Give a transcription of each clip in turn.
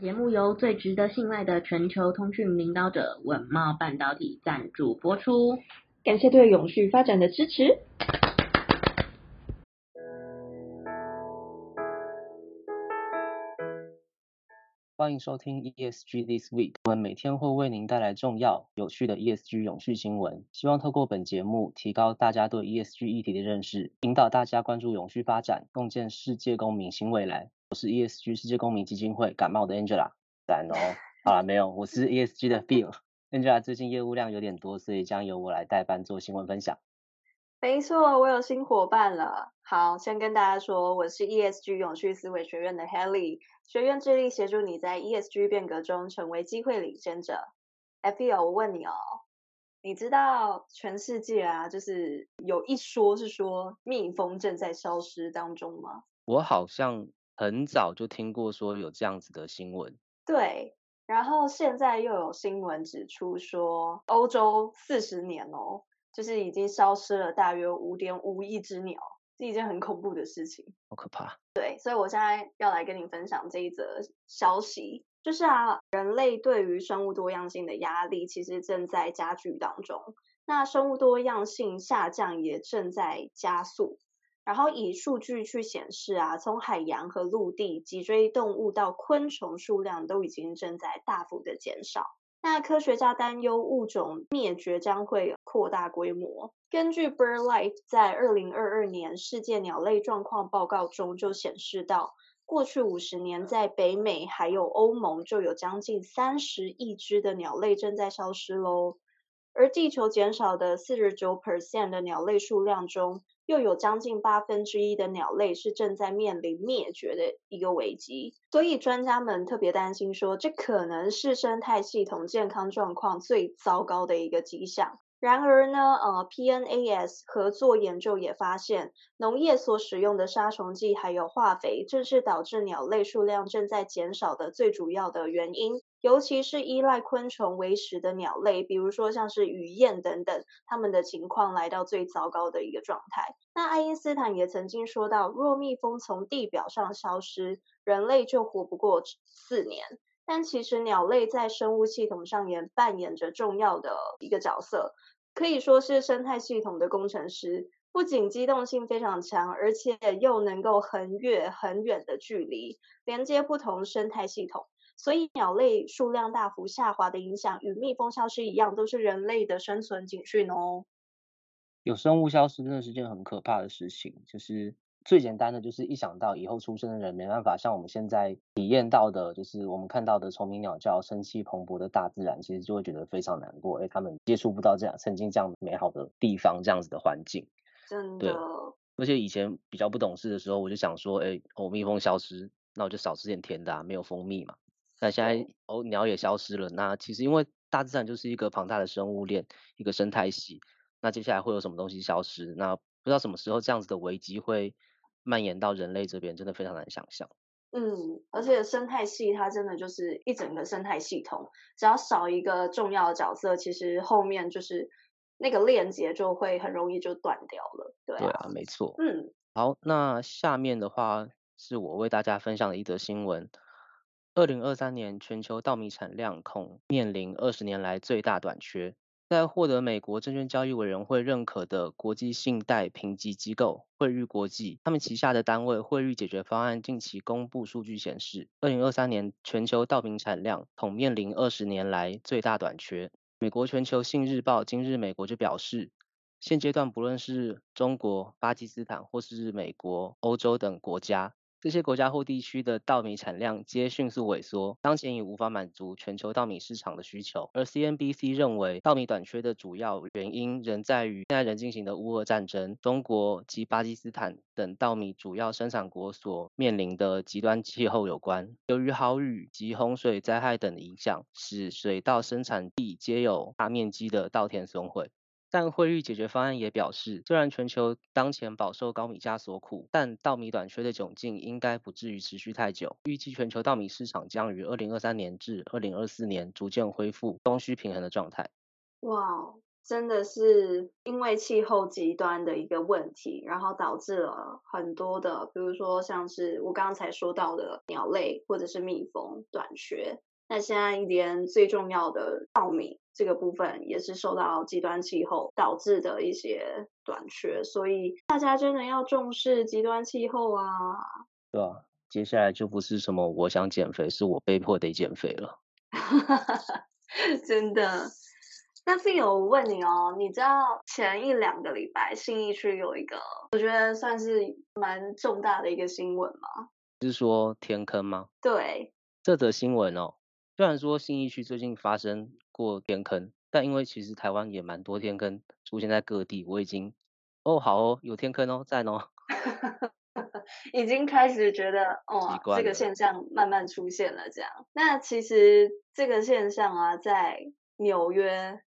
节目由最值得信赖的全球通讯领导者稳茂半导体赞助播出，感谢对永续发展的支持。欢迎收听 ESG This Week，我们每天会为您带来重要、有趣的 ESG 永续新闻，希望透过本节目提高大家对 ESG 议题的认识，引导大家关注永续发展，共建世界公民新未来。我是 ESG 世界公民基金会感冒的 Angela，赞哦，好了没有？我是 ESG 的 Phil，Angela 最近业务量有点多，所以将由我来代班做新闻分享。没错，我有新伙伴了。好，先跟大家说，我是 ESG 永续思维学院的 Helly，学院致力协助你在 ESG 变革中成为机会领先者。Phil，我问你哦，你知道全世界啊，就是有一说是说蜜蜂正在消失当中吗？我好像。很早就听过说有这样子的新闻，对，然后现在又有新闻指出说，欧洲四十年哦，就是已经消失了大约五点五亿只鸟，是一件很恐怖的事情，好可怕。对，所以我现在要来跟你分享这一则消息，就是啊，人类对于生物多样性的压力其实正在加剧当中，那生物多样性下降也正在加速。然后以数据去显示啊，从海洋和陆地、脊椎动物到昆虫数量都已经正在大幅的减少。那科学家担忧物种灭绝将会扩大规模。根据 BirdLife 在二零二二年世界鸟类状况报告中就显示到，过去五十年在北美还有欧盟就有将近三十亿只的鸟类正在消失喽。而地球减少的四十九 percent 的鸟类数量中，又有将近八分之一的鸟类是正在面临灭绝的一个危机，所以专家们特别担心说，这可能是生态系统健康状况最糟糕的一个迹象。然而呢，呃，PNAS 合作研究也发现，农业所使用的杀虫剂还有化肥，正是导致鸟类数量正在减少的最主要的原因。尤其是依赖昆虫为食的鸟类，比如说像是雨燕等等，它们的情况来到最糟糕的一个状态。那爱因斯坦也曾经说到，若蜜蜂从地表上消失，人类就活不过四年。但其实鸟类在生物系统上也扮演着重要的一个角色，可以说是生态系统的工程师。不仅机动性非常强，而且又能够横越很远的距离，连接不同生态系统。所以鸟类数量大幅下滑的影响，与蜜蜂消失一样，都是人类的生存警讯哦。有生物消失真的是件很可怕的事情，就是最简单的，就是一想到以后出生的人没办法像我们现在体验到的，就是我们看到的虫鸣鸟叫、生气蓬勃的大自然，其实就会觉得非常难过。哎，他们接触不到这样曾经这样美好的地方，这样子的环境，真的。而且以前比较不懂事的时候，我就想说，哎，哦，蜜蜂消失，那我就少吃点甜的啊，没有蜂蜜嘛。那现在哦，鸟也消失了。那其实因为大自然就是一个庞大的生物链，一个生态系。那接下来会有什么东西消失？那不知道什么时候这样子的危机会蔓延到人类这边，真的非常难想象。嗯，而且生态系它真的就是一整个生态系统，只要少一个重要的角色，其实后面就是那个链接就会很容易就断掉了。对啊，对啊，没错。嗯，好，那下面的话是我为大家分享的一则新闻。二零二三年全球稻米产量恐面临二十年来最大短缺。在获得美国证券交易委员会认可的国际信贷评级机构惠誉国际，他们旗下的单位惠誉解决方案近期公布数据显示，二零二三年全球稻米产量恐面临二十年来最大短缺。美国全球信日报今日美国就表示，现阶段不论是中国、巴基斯坦或是美国、欧洲等国家。这些国家或地区的稻米产量皆迅速萎缩，当前已无法满足全球稻米市场的需求。而 CNBC 认为，稻米短缺的主要原因仍在于现在仍进行的乌俄战争、中国及巴基斯坦等稻米主要生产国所面临的极端气候有关。由于豪雨及洪水灾害等的影响，使水稻生产地皆有大面积的稻田损毁。但汇率解决方案也表示，虽然全球当前饱受高米价所苦，但稻米短缺的窘境应该不至于持续太久。预计全球稻米市场将于二零二三年至二零二四年逐渐恢复供需平衡的状态。哇，真的是因为气候极端的一个问题，然后导致了很多的，比如说像是我刚才说到的鸟类或者是蜜蜂短缺。那现在连最重要的稻米这个部分也是受到极端气候导致的一些短缺，所以大家真的要重视极端气候啊！对啊，接下来就不是什么我想减肥，是我被迫得减肥了。真的。那 Phil，我问你哦，你知道前一两个礼拜信义区有一个我觉得算是蛮重大的一个新闻吗？是说天坑吗？对，这则新闻哦。虽然说信义区最近发生过天坑，但因为其实台湾也蛮多天坑出现在各地，我已经哦好哦有天坑哦在哦，已经开始觉得哦这个现象慢慢出现了这样。那其实这个现象啊，在纽约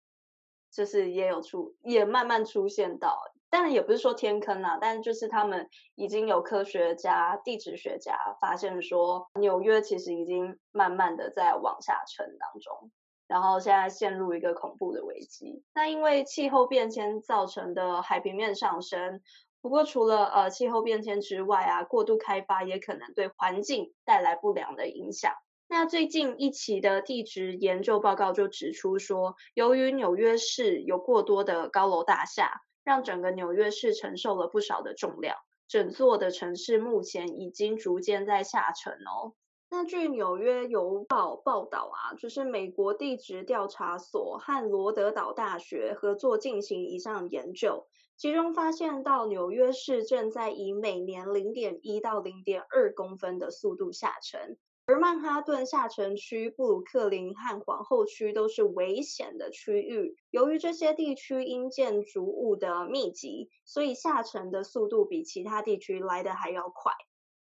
就是也有出，也慢慢出现到。当然也不是说天坑啦，但就是他们已经有科学家、地质学家发现说，纽约其实已经慢慢的在往下沉当中，然后现在陷入一个恐怖的危机。那因为气候变迁造成的海平面上升，不过除了呃气候变迁之外啊，过度开发也可能对环境带来不良的影响。那最近一期的地质研究报告就指出说，由于纽约市有过多的高楼大厦。让整个纽约市承受了不少的重量，整座的城市目前已经逐渐在下沉哦。那据纽约邮报报道啊，就是美国地质调查所和罗德岛大学合作进行一项研究，其中发现到纽约市正在以每年零点一到零点二公分的速度下沉。而曼哈顿下城区、布鲁克林和皇后区都是危险的区域。由于这些地区因建筑物的密集，所以下沉的速度比其他地区来得还要快。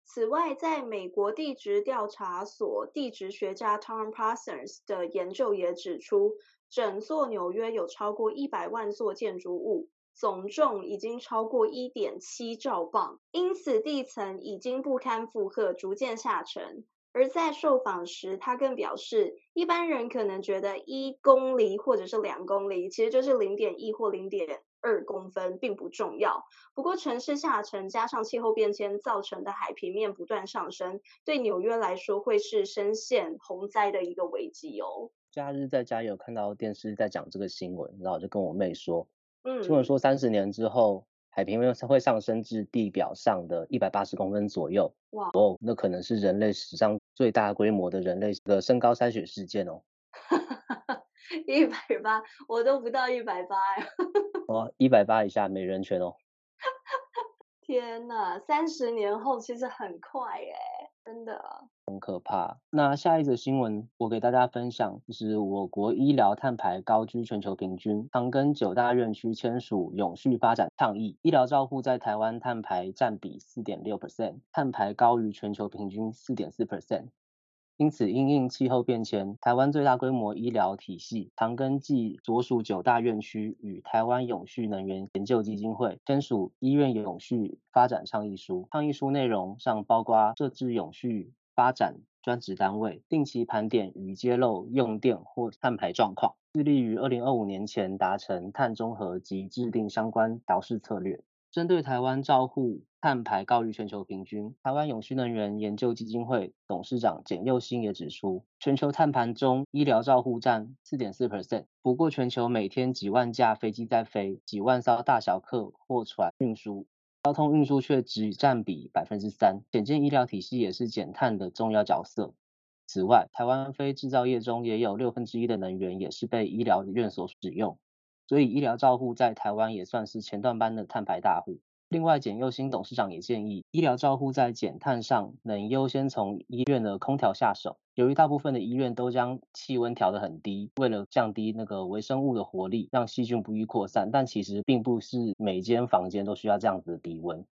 此外，在美国地质调查所地质学家 Tom Parsons 的研究也指出，整座纽约有超过一百万座建筑物，总重已经超过一点七兆磅，因此地层已经不堪负荷，逐渐下沉。而在受访时，他更表示，一般人可能觉得一公里或者是两公里，其实就是零点一或零点二公分，并不重要。不过，城市下沉加上气候变迁造成的海平面不断上升，对纽约来说会是深陷洪灾的一个危机哦。假日在家有看到电视在讲这个新闻，然后我就跟我妹说，嗯，新闻说三十年之后。海平面会上升至地表上的一百八十公分左右。哇哦，那可能是人类史上最大规模的人类的身高筛选事件哦。一百八，我都不到一百八呀。哦，一百八以下没人权哦。天呐，三十年后其实很快耶，真的。很可怕。那下一则新闻，我给大家分享，就是我国医疗碳排高居全球平均，长庚九大院区签署永续发展倡议，医疗照护在台湾碳排占比四点六 percent，碳排高于全球平均四点四 percent。因此，因应气候变迁，台湾最大规模医疗体系长庚暨所属九大院区与台湾永续能源研究基金会签署医院永续发展倡议书。倡议书内容上包括设置永续发展专职单位，定期盘点与揭露用电或碳排状况，致力于二零二五年前达成碳中和及制定相关调适策略。针对台湾照护碳排高于全球平均，台湾永续能源研究基金会董事长简佑新也指出，全球碳盘中医疗照护占四点四 percent，不过全球每天几万架飞机在飞，几万艘大小客货船运输，交通运输却只占比百分之三，显见医疗体系也是减碳的重要角色。此外，台湾非制造业中也有六分之一的能源也是被医疗院所使用。所以医疗照护在台湾也算是前段班的碳排大户。另外，简佑新董事长也建议，医疗照护在减碳上能优先从医院的空调下手。由于大部分的医院都将气温调得很低，为了降低那个微生物的活力，让细菌不易扩散。但其实并不是每间房间都需要这样子的低温。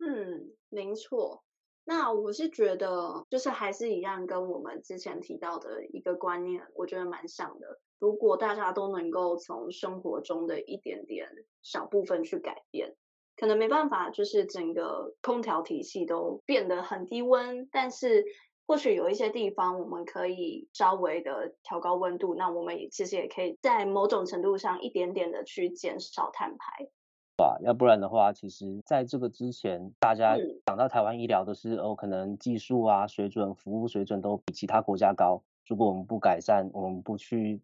嗯，没错。那我是觉得，就是还是一样，跟我们之前提到的一个观念，我觉得蛮像的。如果大家都能够从生活中的一点点小部分去改变，可能没办法，就是整个空调体系都变得很低温，但是或许有一些地方我们可以稍微的调高温度，那我们也其实也可以在某种程度上一点点的去减少碳排。啊，要不然的话，其实在这个之前，大家讲到台湾医疗都是哦，可能技术啊、水准、服务水准都比其他国家高。如果我们不改善，我们不去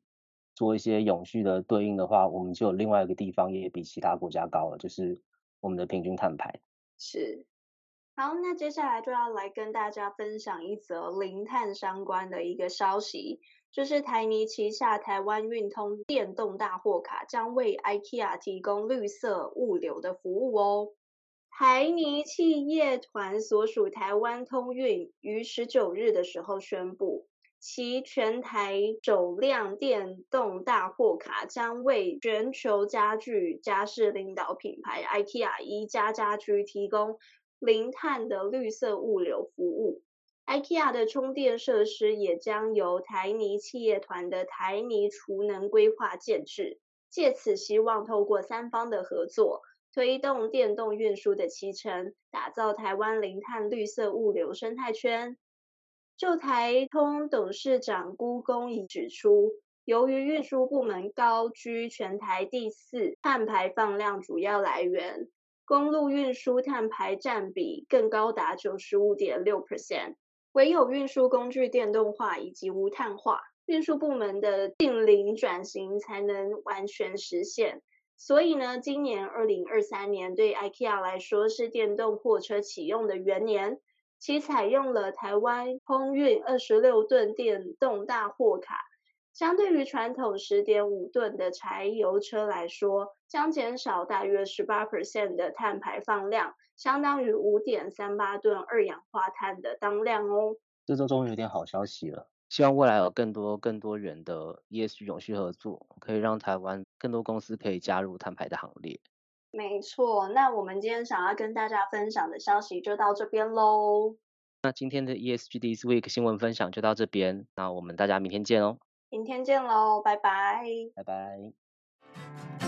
做一些永续的对应的话，我们就有另外一个地方也比其他国家高了，就是我们的平均碳排。是。好，那接下来就要来跟大家分享一则零碳相关的一个消息。就是台泥旗下台湾运通电动大货卡将为 IKEA 提供绿色物流的服务哦。台泥企业团所属台湾通运于十九日的时候宣布，其全台首辆电动大货卡将为全球家具家饰领导品牌 IKEA 一家家居提供零碳的绿色物流服务。IKEA 的充电设施也将由台泥企业团的台泥储能规划建置，借此希望透过三方的合作，推动电动运输的期程，打造台湾零碳绿色物流生态圈。就台通董事长辜公仪指出，由于运输部门高居全台第四碳排放量主要来源，公路运输碳排占比更高达九十五点六 percent。唯有运输工具电动化以及无碳化，运输部门的净零转型才能完全实现。所以呢，今年二零二三年对 IKEA 来说是电动货车启用的元年，其采用了台湾空运二十六吨电动大货卡。相对于传统十点五吨的柴油车来说，将减少大约十八 percent 的碳排放量，相当于五点三八吨二氧化碳的当量哦。这周终于有点好消息了，希望未来有更多更多元的 ESG 永续合作，可以让台湾更多公司可以加入碳排的行列。没错，那我们今天想要跟大家分享的消息就到这边喽。那今天的 ESG This Week 新闻分享就到这边，那我们大家明天见哦。明天见喽，拜拜。拜拜。